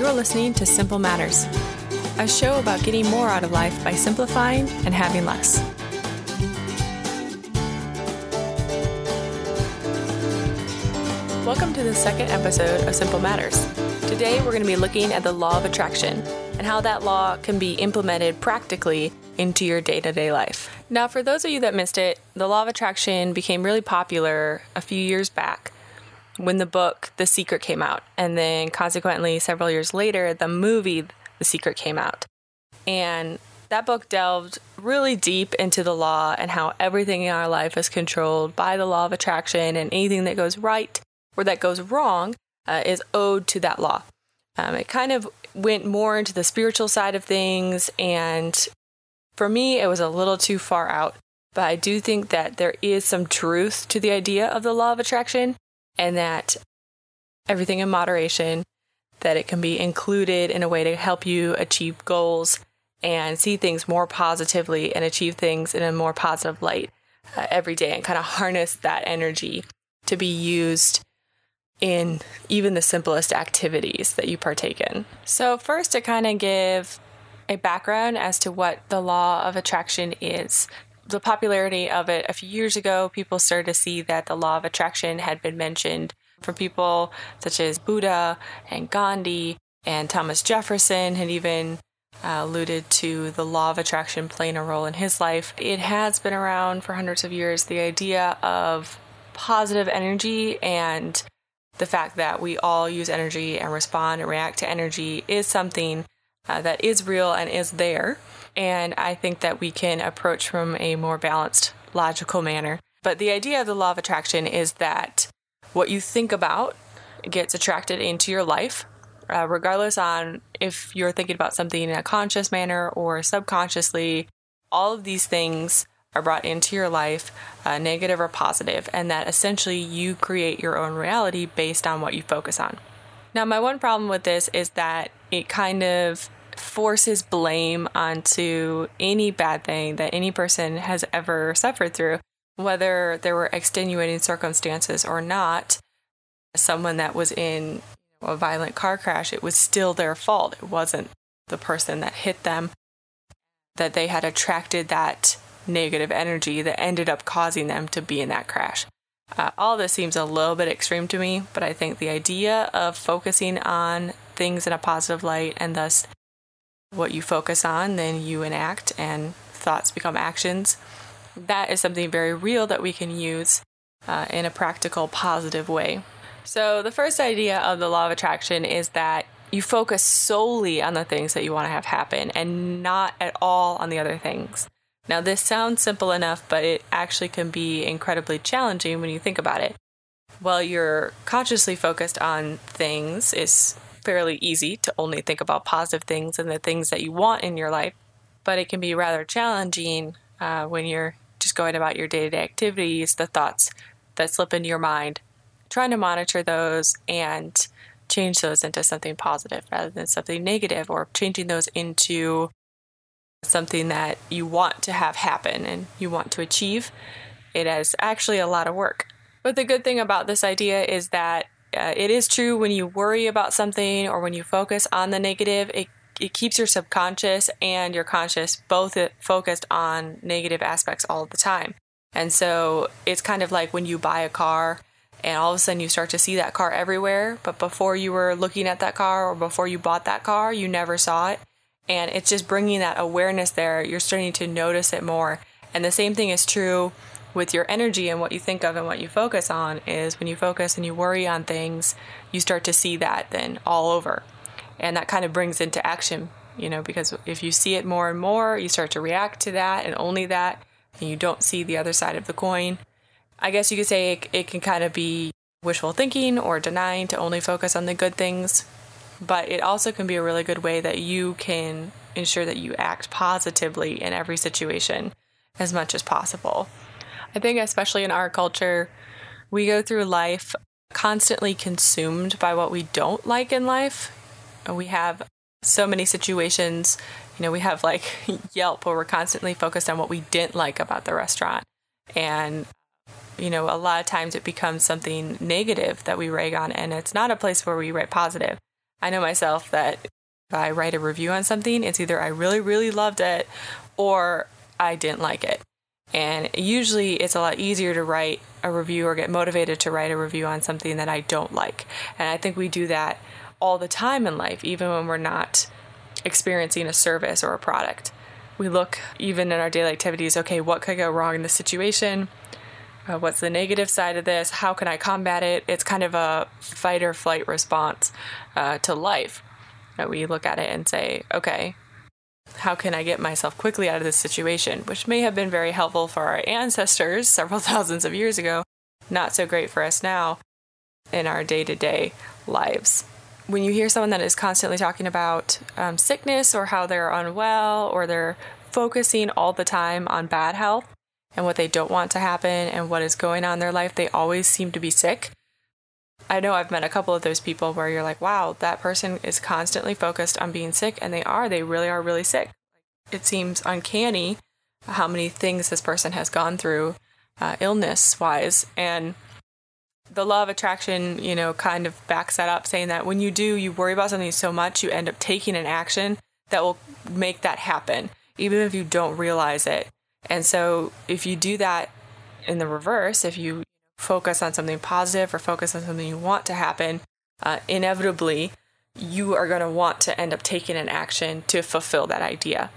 You're listening to Simple Matters, a show about getting more out of life by simplifying and having less. Welcome to the second episode of Simple Matters. Today we're going to be looking at the law of attraction and how that law can be implemented practically into your day to day life. Now, for those of you that missed it, the law of attraction became really popular a few years back when the book The Secret came out. And then, consequently, several years later, the movie The Secret came out. And that book delved really deep into the law and how everything in our life is controlled by the law of attraction, and anything that goes right or that goes wrong uh, is owed to that law. Um, it kind of went more into the spiritual side of things, and for me, it was a little too far out. But I do think that there is some truth to the idea of the law of attraction and that everything in moderation, that it can be included in a way to help you achieve goals and see things more positively and achieve things in a more positive light uh, every day and kind of harness that energy to be used in even the simplest activities that you partake in. So, first, to kind of give a background as to what the law of attraction is the popularity of it a few years ago, people started to see that the law of attraction had been mentioned from people such as Buddha and Gandhi and Thomas Jefferson had even uh, alluded to the law of attraction playing a role in his life. It has been around for hundreds of years. The idea of positive energy and the fact that we all use energy and respond and react to energy is something uh, that is real and is there. And I think that we can approach from a more balanced, logical manner. But the idea of the law of attraction is that what you think about gets attracted into your life, uh, regardless on if you're thinking about something in a conscious manner or subconsciously. All of these things are brought into your life, uh, negative or positive, and that essentially you create your own reality based on what you focus on. Now, my one problem with this is that it kind of forces blame onto any bad thing that any person has ever suffered through, whether there were extenuating circumstances or not. Someone that was in a violent car crash, it was still their fault. It wasn't the person that hit them, that they had attracted that negative energy that ended up causing them to be in that crash. Uh, all this seems a little bit extreme to me, but I think the idea of focusing on things in a positive light and thus what you focus on, then you enact, and thoughts become actions. That is something very real that we can use uh, in a practical, positive way. So, the first idea of the law of attraction is that you focus solely on the things that you want to have happen and not at all on the other things. Now, this sounds simple enough, but it actually can be incredibly challenging when you think about it. While you're consciously focused on things, is fairly easy to only think about positive things and the things that you want in your life, but it can be rather challenging uh, when you're just going about your day to day activities, the thoughts that slip into your mind, trying to monitor those and change those into something positive rather than something negative, or changing those into something that you want to have happen and you want to achieve. It is actually a lot of work. But the good thing about this idea is that uh, it is true when you worry about something or when you focus on the negative, it, it keeps your subconscious and your conscious both focused on negative aspects all the time. And so it's kind of like when you buy a car and all of a sudden you start to see that car everywhere, but before you were looking at that car or before you bought that car, you never saw it. And it's just bringing that awareness there. You're starting to notice it more. And the same thing is true with your energy and what you think of and what you focus on is when you focus and you worry on things, you start to see that then all over. And that kind of brings into action, you know, because if you see it more and more, you start to react to that and only that, and you don't see the other side of the coin. I guess you could say it, it can kind of be wishful thinking or denying to only focus on the good things, but it also can be a really good way that you can ensure that you act positively in every situation as much as possible. I think, especially in our culture, we go through life constantly consumed by what we don't like in life. We have so many situations, you know, we have like Yelp where we're constantly focused on what we didn't like about the restaurant. And, you know, a lot of times it becomes something negative that we rag on, and it's not a place where we write positive. I know myself that if I write a review on something, it's either I really, really loved it or I didn't like it. And usually it's a lot easier to write a review or get motivated to write a review on something that I don't like. And I think we do that all the time in life, even when we're not experiencing a service or a product. We look, even in our daily activities, okay, what could go wrong in this situation? Uh, what's the negative side of this? How can I combat it? It's kind of a fight or flight response uh, to life. That we look at it and say, okay, how can I get myself quickly out of this situation? Which may have been very helpful for our ancestors several thousands of years ago, not so great for us now in our day to day lives. When you hear someone that is constantly talking about um, sickness or how they're unwell or they're focusing all the time on bad health and what they don't want to happen and what is going on in their life, they always seem to be sick. I know I've met a couple of those people where you're like, wow, that person is constantly focused on being sick, and they are. They really are really sick. It seems uncanny how many things this person has gone through, uh, illness wise. And the law of attraction, you know, kind of backs that up, saying that when you do, you worry about something so much, you end up taking an action that will make that happen, even if you don't realize it. And so if you do that in the reverse, if you focus on something positive or focus on something you want to happen, uh, inevitably you are going to want to end up taking an action to fulfill that idea.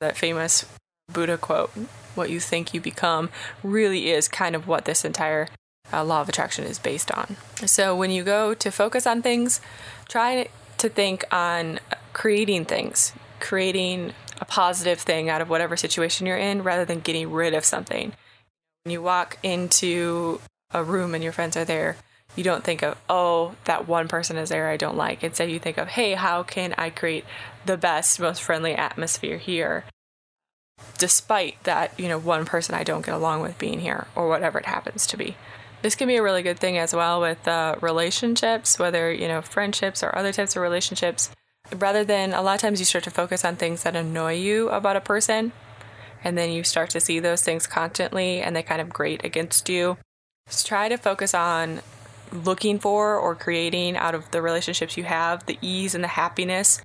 That famous Buddha quote, what you think you become, really is kind of what this entire uh, law of attraction is based on. So when you go to focus on things, try to think on creating things, creating a positive thing out of whatever situation you're in rather than getting rid of something. When you walk into a room and your friends are there, you don't think of, oh, that one person is there I don't like. Instead, you think of, hey, how can I create the best, most friendly atmosphere here? Despite that, you know, one person I don't get along with being here or whatever it happens to be. This can be a really good thing as well with uh, relationships, whether, you know, friendships or other types of relationships. Rather than a lot of times you start to focus on things that annoy you about a person and then you start to see those things constantly and they kind of grate against you. Just try to focus on looking for or creating out of the relationships you have the ease and the happiness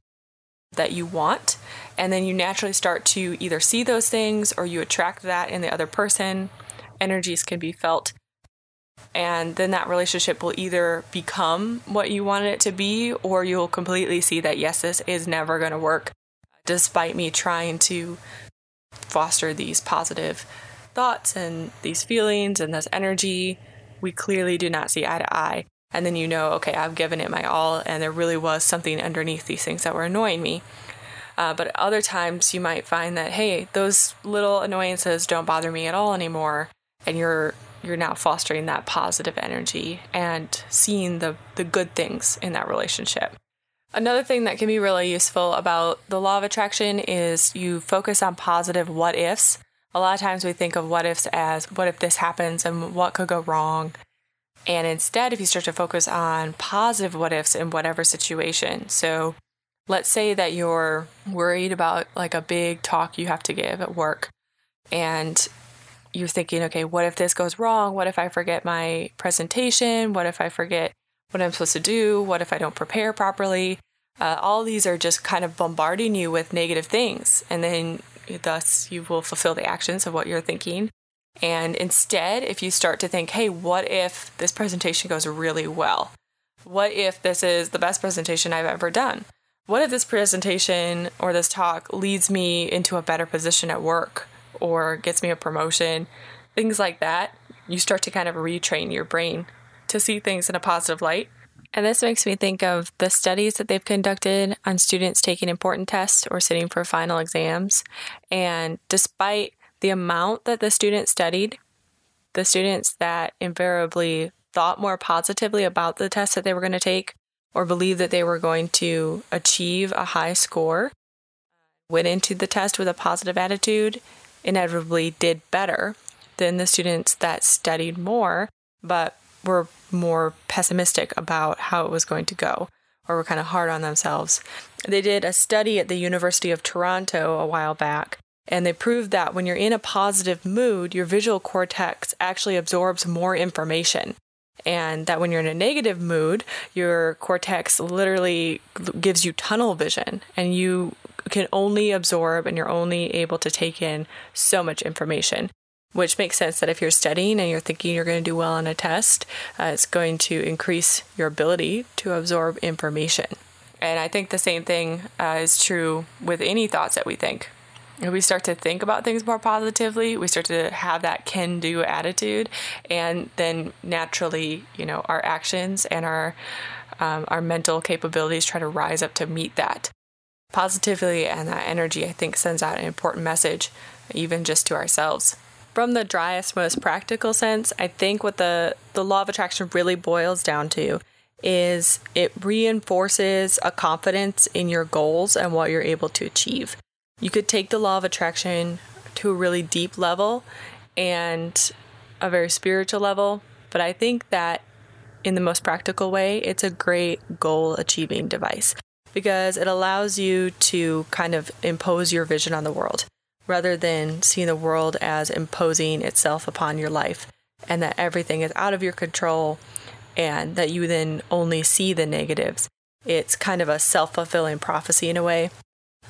that you want. And then you naturally start to either see those things or you attract that in the other person. Energies can be felt. And then that relationship will either become what you wanted it to be, or you'll completely see that, yes, this is never going to work, despite me trying to foster these positive thoughts and these feelings and this energy. We clearly do not see eye to eye. And then you know, okay, I've given it my all, and there really was something underneath these things that were annoying me. Uh, but other times you might find that, hey, those little annoyances don't bother me at all anymore, and you're you're now fostering that positive energy and seeing the the good things in that relationship. Another thing that can be really useful about the law of attraction is you focus on positive what ifs. A lot of times we think of what ifs as what if this happens and what could go wrong. And instead, if you start to focus on positive what ifs in whatever situation, so let's say that you're worried about like a big talk you have to give at work, and you're thinking, okay, what if this goes wrong? What if I forget my presentation? What if I forget what I'm supposed to do? What if I don't prepare properly? Uh, all these are just kind of bombarding you with negative things. And then thus you will fulfill the actions of what you're thinking. And instead, if you start to think, hey, what if this presentation goes really well? What if this is the best presentation I've ever done? What if this presentation or this talk leads me into a better position at work or gets me a promotion? Things like that. You start to kind of retrain your brain to see things in a positive light. And this makes me think of the studies that they've conducted on students taking important tests or sitting for final exams. And despite the amount that the students studied, the students that invariably thought more positively about the test that they were going to take or believed that they were going to achieve a high score went into the test with a positive attitude inevitably did better than the students that studied more but were more pessimistic about how it was going to go or were kind of hard on themselves. They did a study at the University of Toronto a while back, and they proved that when you're in a positive mood, your visual cortex actually absorbs more information. and that when you're in a negative mood, your cortex literally gives you tunnel vision and you can only absorb and you're only able to take in so much information. Which makes sense that if you're studying and you're thinking you're going to do well on a test, uh, it's going to increase your ability to absorb information. And I think the same thing uh, is true with any thoughts that we think. If we start to think about things more positively, we start to have that can do attitude, and then naturally, you know, our actions and our um, our mental capabilities try to rise up to meet that. Positively and that energy, I think, sends out an important message, even just to ourselves. From the driest, most practical sense, I think what the, the law of attraction really boils down to is it reinforces a confidence in your goals and what you're able to achieve. You could take the law of attraction to a really deep level and a very spiritual level, but I think that in the most practical way, it's a great goal achieving device because it allows you to kind of impose your vision on the world rather than seeing the world as imposing itself upon your life and that everything is out of your control and that you then only see the negatives. It's kind of a self fulfilling prophecy in a way.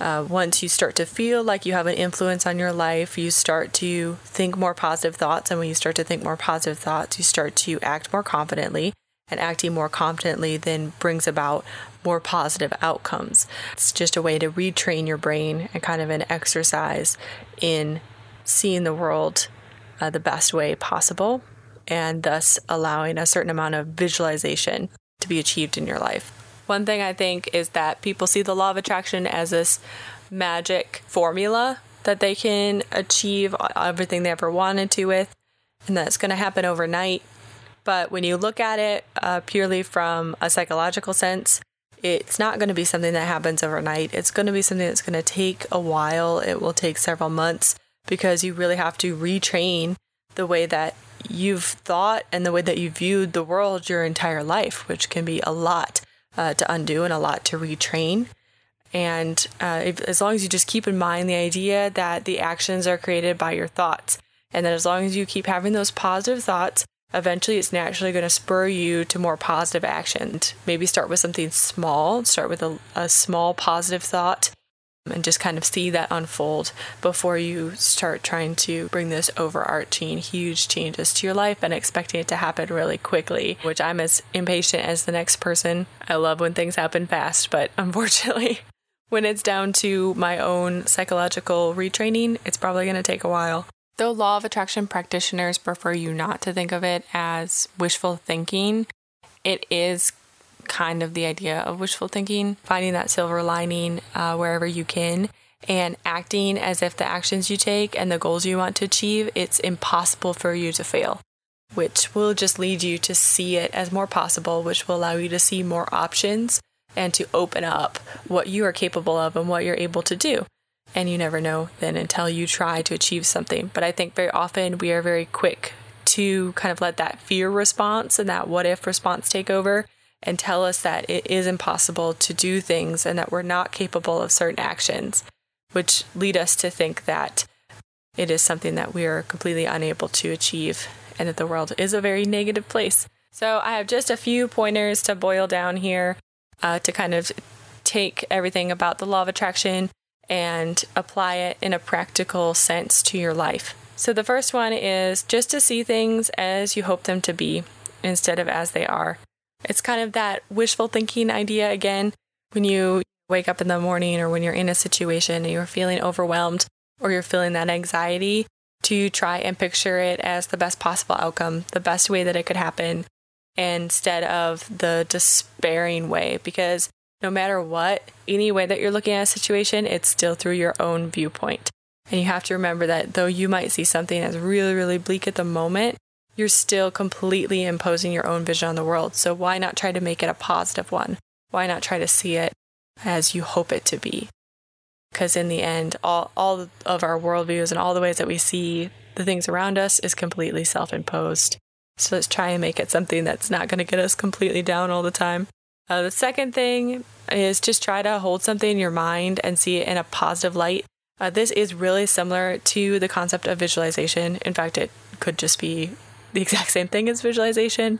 Uh, once you start to feel like you have an influence on your life, you start to think more positive thoughts. And when you start to think more positive thoughts, you start to act more confidently. And acting more confidently then brings about more positive outcomes. It's just a way to retrain your brain and kind of an exercise in seeing the world uh, the best way possible and thus allowing a certain amount of visualization to be achieved in your life. One thing I think is that people see the law of attraction as this magic formula that they can achieve everything they ever wanted to with, and that's going to happen overnight. But when you look at it uh, purely from a psychological sense, it's not going to be something that happens overnight. It's going to be something that's going to take a while. It will take several months because you really have to retrain the way that you've thought and the way that you viewed the world your entire life, which can be a lot uh, to undo and a lot to retrain. And uh, if, as long as you just keep in mind the idea that the actions are created by your thoughts, and that as long as you keep having those positive thoughts, eventually it's naturally going to spur you to more positive action. Maybe start with something small, start with a, a small positive thought, and just kind of see that unfold before you start trying to bring this overarching huge changes to your life and expecting it to happen really quickly, which I'm as impatient as the next person. I love when things happen fast, but unfortunately, when it's down to my own psychological retraining, it's probably going to take a while. Though law of attraction practitioners prefer you not to think of it as wishful thinking, it is kind of the idea of wishful thinking, finding that silver lining uh, wherever you can, and acting as if the actions you take and the goals you want to achieve, it's impossible for you to fail, which will just lead you to see it as more possible, which will allow you to see more options and to open up what you are capable of and what you're able to do. And you never know then until you try to achieve something. But I think very often we are very quick to kind of let that fear response and that what if response take over and tell us that it is impossible to do things and that we're not capable of certain actions, which lead us to think that it is something that we are completely unable to achieve and that the world is a very negative place. So, I have just a few pointers to boil down here uh, to kind of take everything about the law of attraction and apply it in a practical sense to your life. So, the first one is just to see things as you hope them to be instead of as they are. It's kind of that wishful thinking idea again. When you wake up in the morning or when you're in a situation and you're feeling overwhelmed or you're feeling that anxiety, to try and picture it as the best possible outcome, the best way that it could happen, instead of the despairing way. Because no matter what, any way that you're looking at a situation, it's still through your own viewpoint. And you have to remember that though you might see something as really, really bleak at the moment, you're still completely imposing your own vision on the world. So why not try to make it a positive one? Why not try to see it as you hope it to be? Because in the end, all, all of our worldviews and all the ways that we see the things around us is completely self imposed. So let's try and make it something that's not going to get us completely down all the time. Uh, the second thing is just try to hold something in your mind and see it in a positive light. Uh, this is really similar to the concept of visualization. In fact, it could just be the exact same thing as visualization.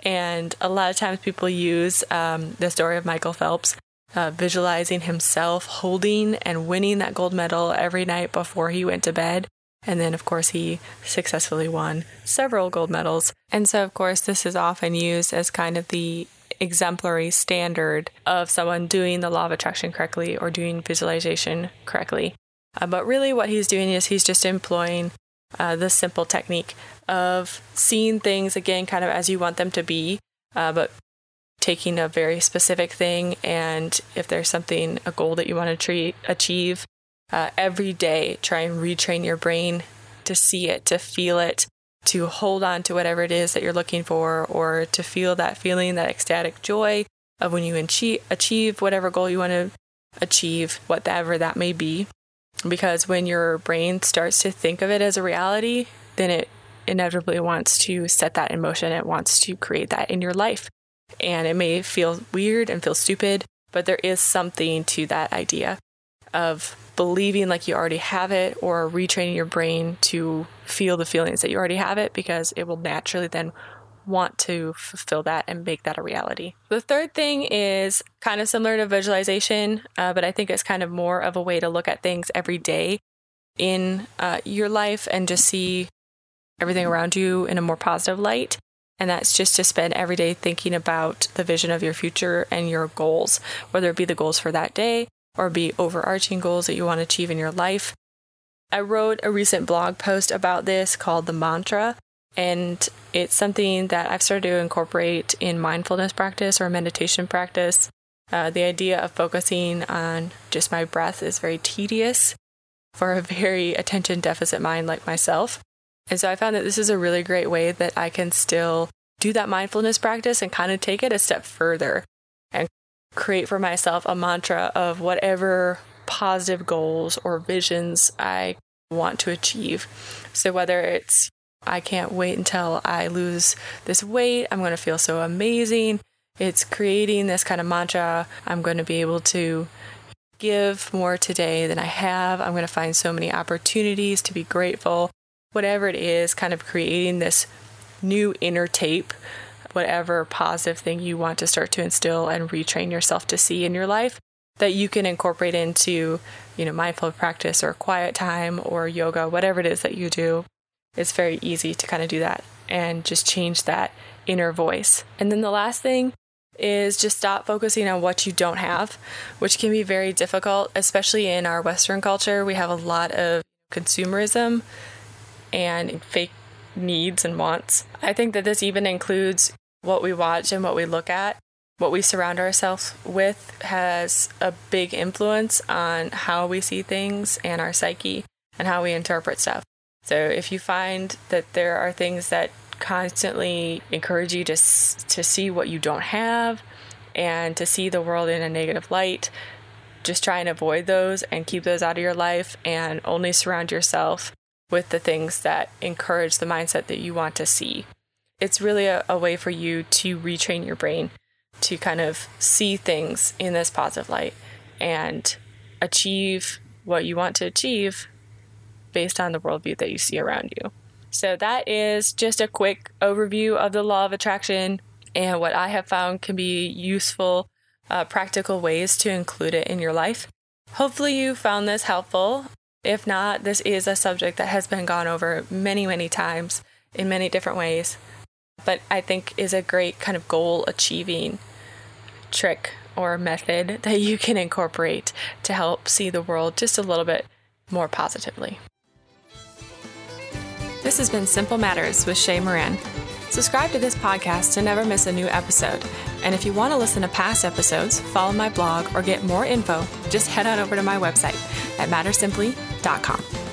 And a lot of times people use um, the story of Michael Phelps, uh, visualizing himself holding and winning that gold medal every night before he went to bed. And then, of course, he successfully won several gold medals. And so, of course, this is often used as kind of the exemplary standard of someone doing the law of attraction correctly or doing visualization correctly. Uh, but really, what he's doing is he's just employing uh, the simple technique of seeing things again kind of as you want them to be, uh, but taking a very specific thing. And if there's something, a goal that you want to achieve, uh, every day, try and retrain your brain to see it, to feel it, to hold on to whatever it is that you're looking for, or to feel that feeling, that ecstatic joy of when you achieve whatever goal you want to achieve, whatever that may be. Because when your brain starts to think of it as a reality, then it inevitably wants to set that in motion. It wants to create that in your life. And it may feel weird and feel stupid, but there is something to that idea of believing like you already have it or retraining your brain to feel the feelings that you already have it because it will naturally then want to fulfill that and make that a reality. The third thing is kind of similar to visualization, uh, but I think it's kind of more of a way to look at things every day in uh, your life and just see everything around you in a more positive light. And that's just to spend every day thinking about the vision of your future and your goals, whether it be the goals for that day or be overarching goals that you want to achieve in your life. I wrote a recent blog post about this called The Mantra, and it's something that I've started to incorporate in mindfulness practice or meditation practice. Uh, the idea of focusing on just my breath is very tedious for a very attention deficit mind like myself. And so I found that this is a really great way that I can still do that mindfulness practice and kind of take it a step further and create for myself a mantra of whatever positive goals or visions I want to achieve. So whether it's I can't wait until I lose this weight. I'm going to feel so amazing. It's creating this kind of mantra. I'm going to be able to give more today than I have. I'm going to find so many opportunities to be grateful. Whatever it is, kind of creating this new inner tape, whatever positive thing you want to start to instill and retrain yourself to see in your life that you can incorporate into, you know, mindful practice or quiet time or yoga, whatever it is that you do it's very easy to kind of do that and just change that inner voice. And then the last thing is just stop focusing on what you don't have, which can be very difficult, especially in our Western culture. We have a lot of consumerism and fake needs and wants. I think that this even includes what we watch and what we look at. What we surround ourselves with has a big influence on how we see things and our psyche and how we interpret stuff. So if you find that there are things that constantly encourage you to to see what you don't have and to see the world in a negative light, just try and avoid those and keep those out of your life and only surround yourself with the things that encourage the mindset that you want to see. It's really a, a way for you to retrain your brain to kind of see things in this positive light and achieve what you want to achieve based on the worldview that you see around you. So, that is just a quick overview of the law of attraction and what I have found can be useful, uh, practical ways to include it in your life. Hopefully, you found this helpful. If not, this is a subject that has been gone over many, many times in many different ways, but I think is a great kind of goal achieving trick or method that you can incorporate to help see the world just a little bit more positively. This has been Simple Matters with Shay Moran. Subscribe to this podcast to never miss a new episode. And if you want to listen to past episodes, follow my blog, or get more info, just head on over to my website at mattersimply.com.